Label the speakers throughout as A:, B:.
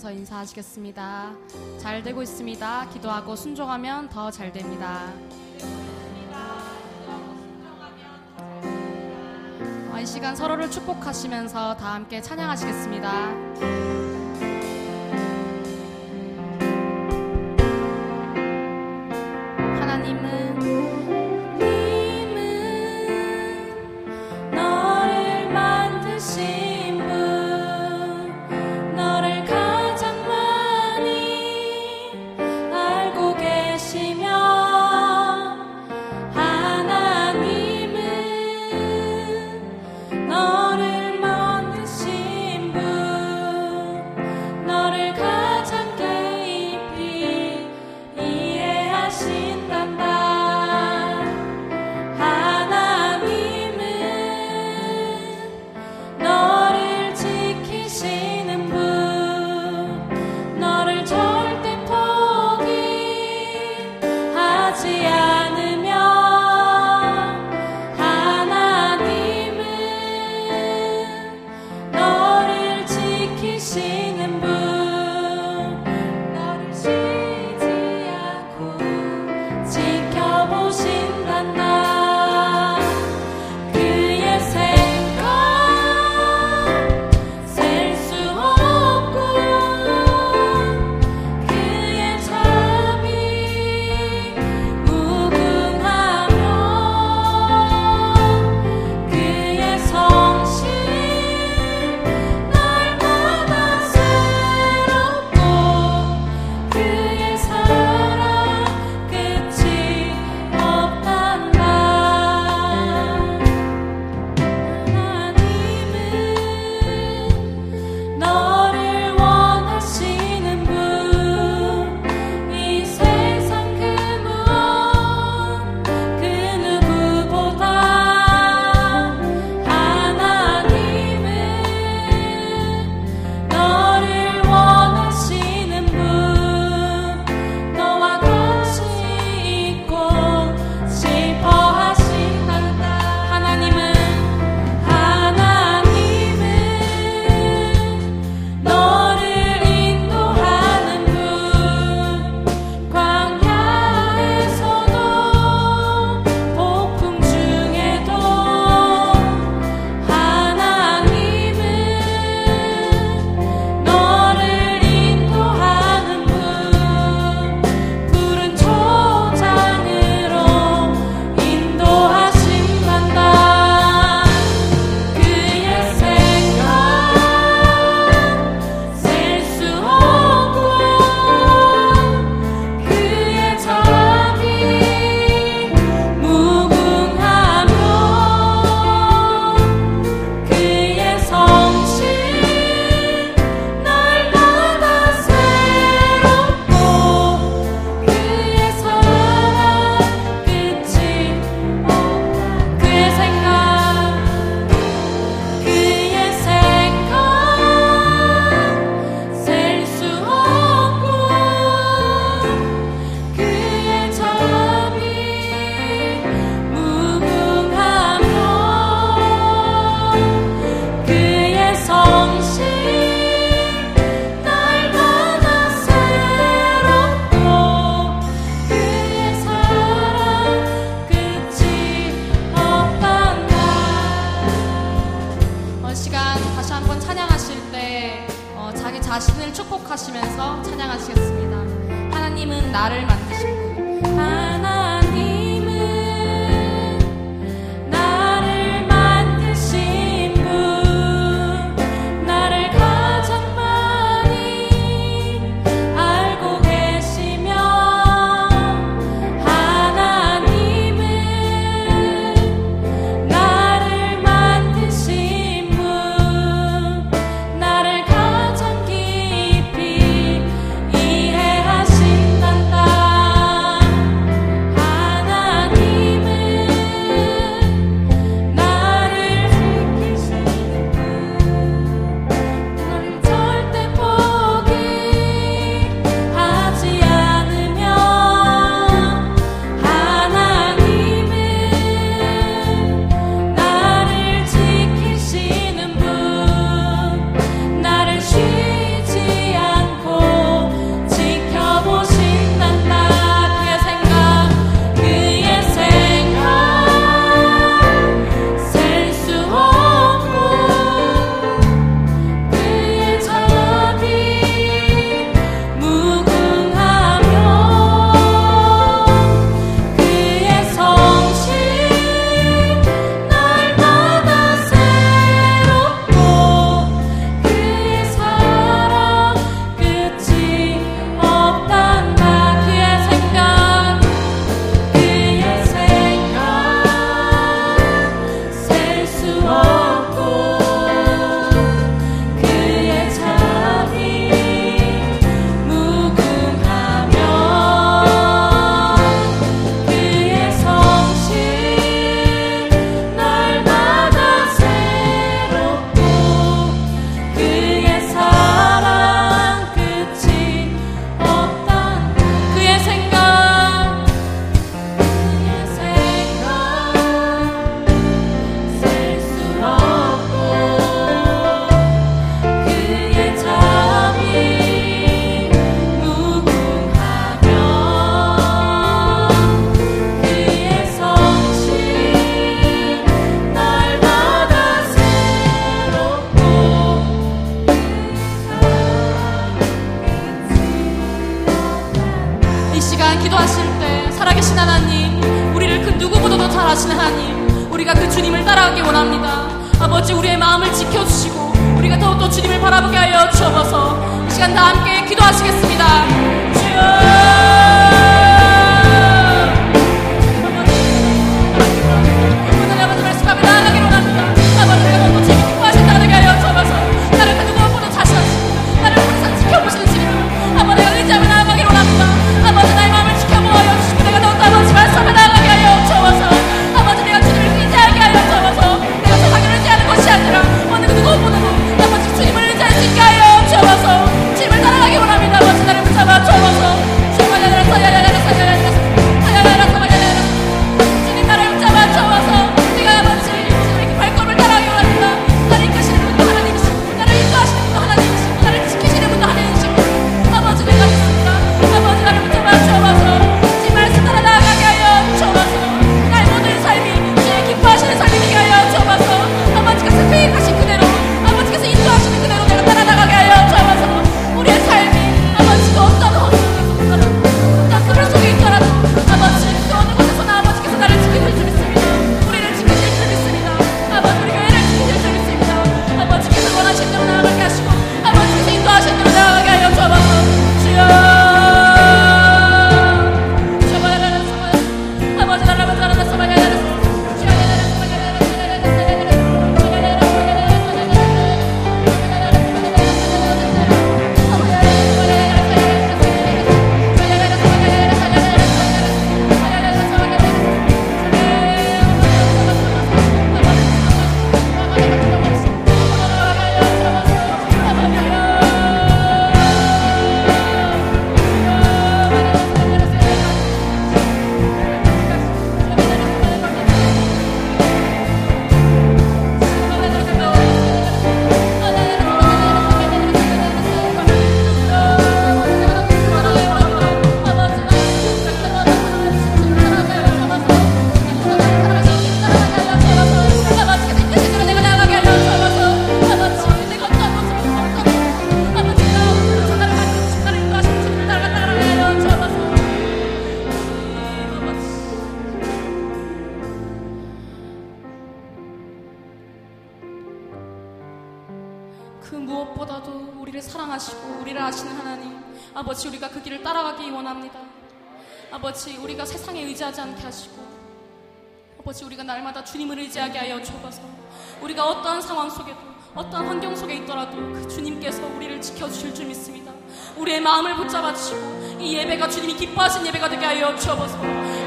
A: 기도하면서 인사하시겠습니다. 잘 되고 있습니다. 기도하고 순종하면 더 잘 됩니다. 어, 이 시간 서로를 축복하시면서 다 함께 찬양하시겠습니다. 그 무엇보다도 우리를 사랑하시고 우리를 아시는 하나님 아버지 우리가 그 길을 따라가기 원합니다. 아버지 우리가 세상에 의지하지 않게 하시고 아버지 우리가 날마다 주님을 의지하게 하여 주옵소서 우리가 어떠한 상황 속에도 어떠한 환경 속에 있더라도 그 주님께서 우리를 지켜주실 줄 믿습니다. 우리의 마음을 붙잡아 주시고 이 예배가 주님이 기뻐하신 예배가 되게 하여 주옵소서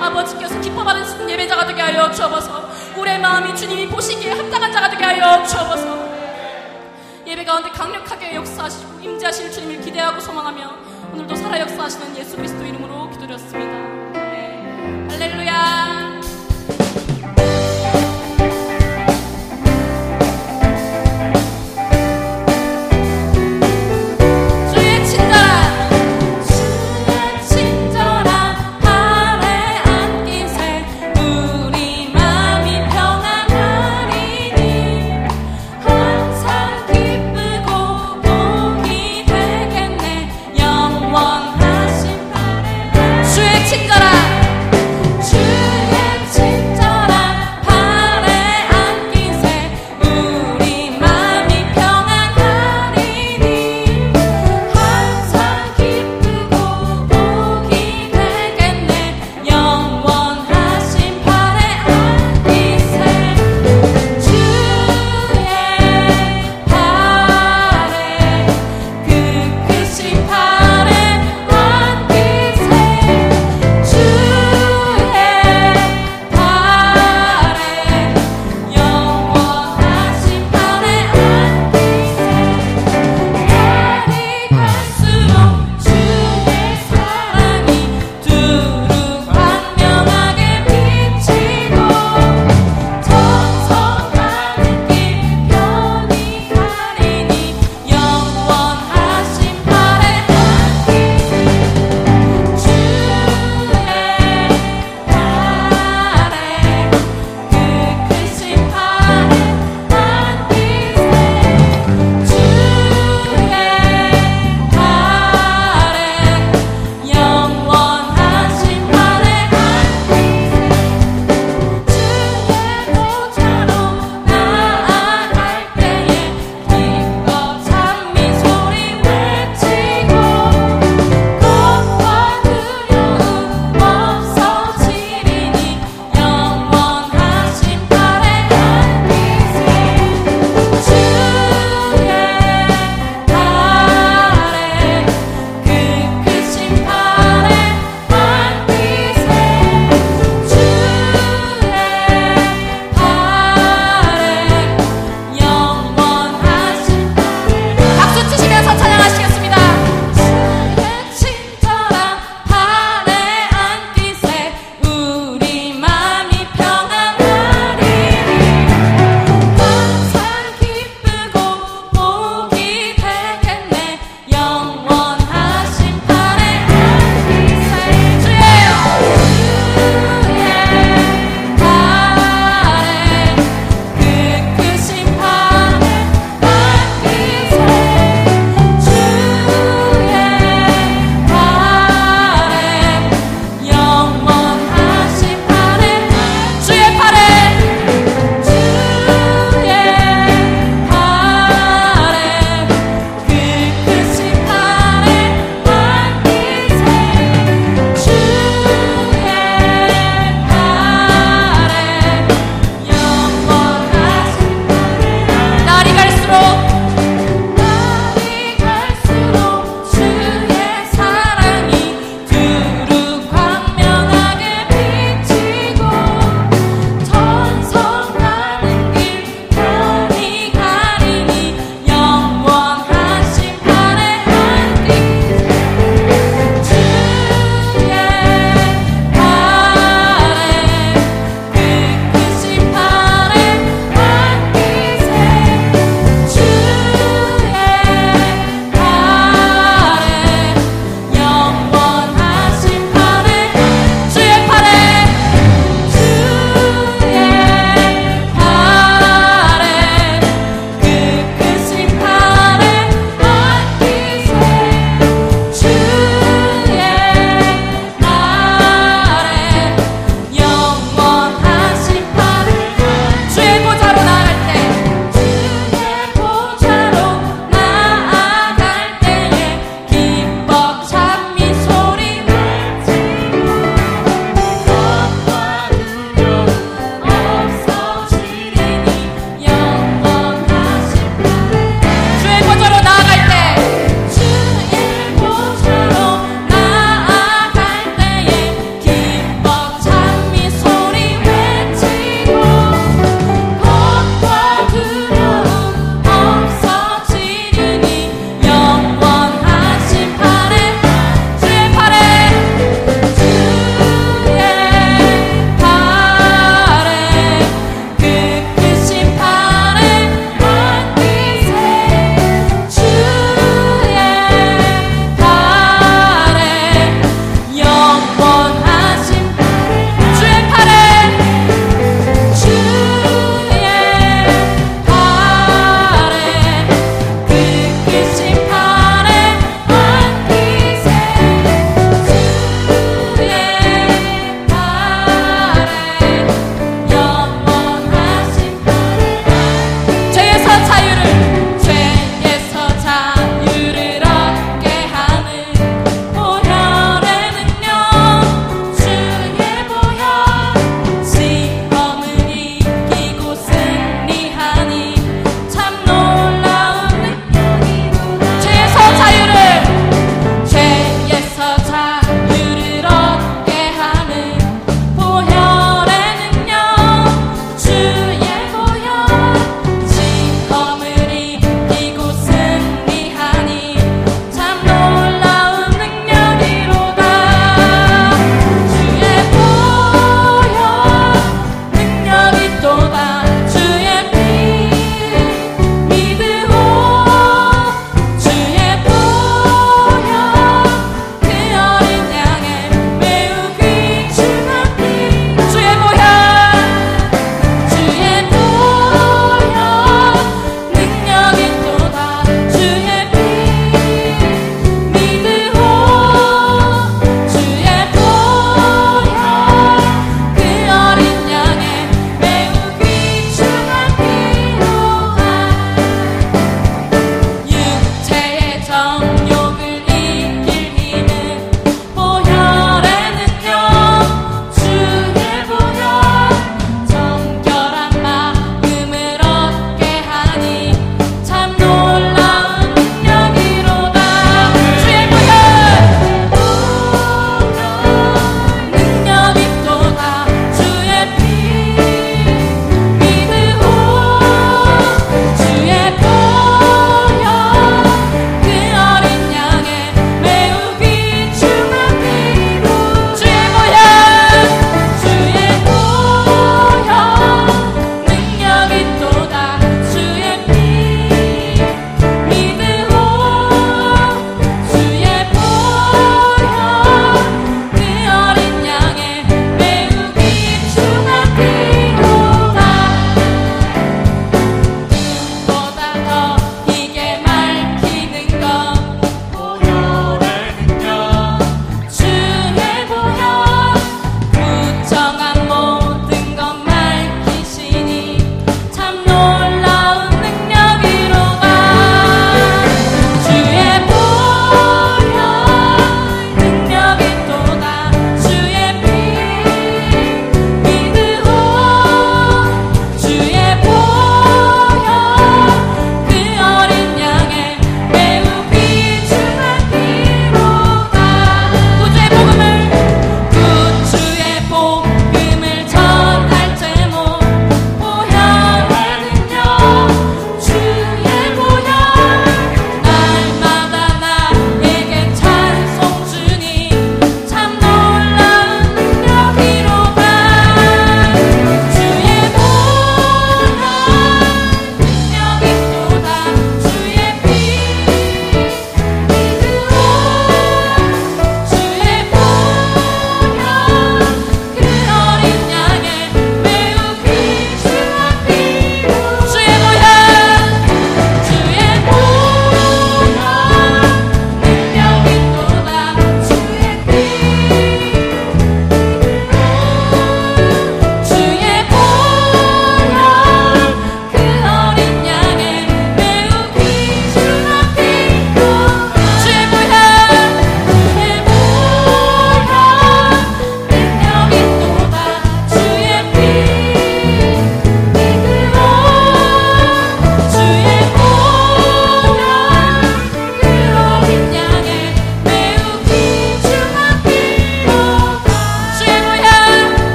A: 아버지께서 기뻐받으시는 예배자가 되게 하여 주옵소서 우리의 마음이 주님이 보시기에 합당한 자가 되게 하여 주옵소서 예배 가운데 강력하게 역사하시고 임재하실 주님을 기대하고 소망하며 오늘도 살아 역사하시는 예수 그리스도 이름으로 기도드렸습니다. 네. 할렐루야.